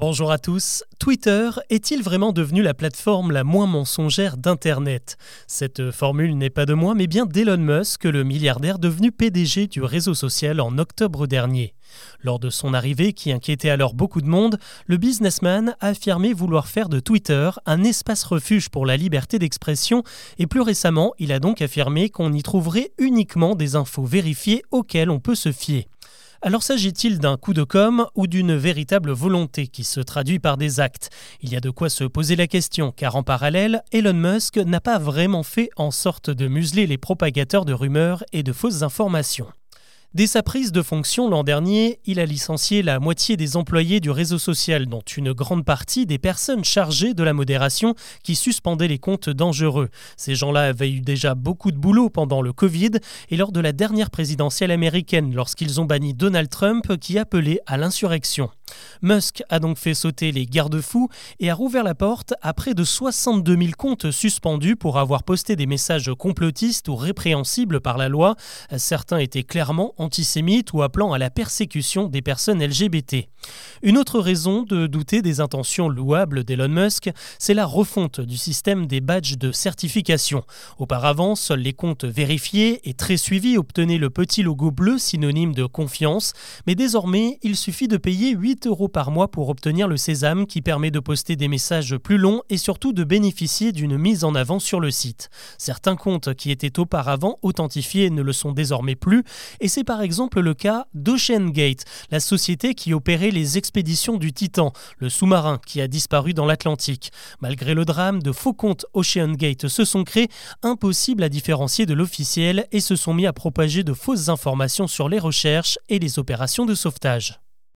Bonjour à tous. Twitter est-il vraiment devenu la plateforme la moins mensongère d'Internet? Cette formule n'est pas de moi, mais bien d'Elon Musk, le milliardaire devenu PDG du réseau social en octobre dernier. Lors de son arrivée, qui inquiétait alors beaucoup de monde, le businessman a affirmé vouloir faire de Twitter un espace refuge pour la liberté d'expression et plus récemment, il a donc affirmé qu'on y trouverait uniquement des infos vérifiées auxquelles on peut se fier. Alors s'agit-il d'un coup de com' ou d'une véritable volonté qui se traduit par des actes? Il y a de quoi se poser la question, car en parallèle, Elon Musk n'a pas vraiment fait en sorte de museler les propagateurs de rumeurs et de fausses informations. Dès sa prise de fonction l'an dernier, il a licencié la moitié des employés du réseau social, dont une grande partie des personnes chargées de la modération qui suspendaient les comptes dangereux. Ces gens-là avaient eu déjà beaucoup de boulot pendant le Covid et lors de la dernière présidentielle américaine, lorsqu'ils ont banni Donald Trump qui appelait à l'insurrection. Musk a donc fait sauter les garde-fous et a rouvert la porte à près de 62 000 comptes suspendus pour avoir posté des messages complotistes ou répréhensibles par la loi. Certains étaient clairement antisémites ou appelant à la persécution des personnes LGBT. Une autre raison de douter des intentions louables d'Elon Musk, c'est la refonte du système des badges de certification. Auparavant, seuls les comptes vérifiés et très suivis obtenaient le petit logo bleu synonyme de confiance, mais désormais, il suffit de payer 8 euros par mois pour obtenir le sésame qui permet de poster des messages plus longs et surtout de bénéficier d'une mise en avant sur le site. Certains comptes qui étaient auparavant authentifiés ne le sont désormais plus et c'est par exemple le cas d'Ocean Gate, la société qui opérait les expéditions du Titan, le sous-marin qui a disparu dans l'Atlantique. Malgré le drame, de faux comptes Ocean Gate se sont créés, impossibles à différencier de l'officiel et se sont mis à propager de fausses informations sur les recherches et les opérations de sauvetage.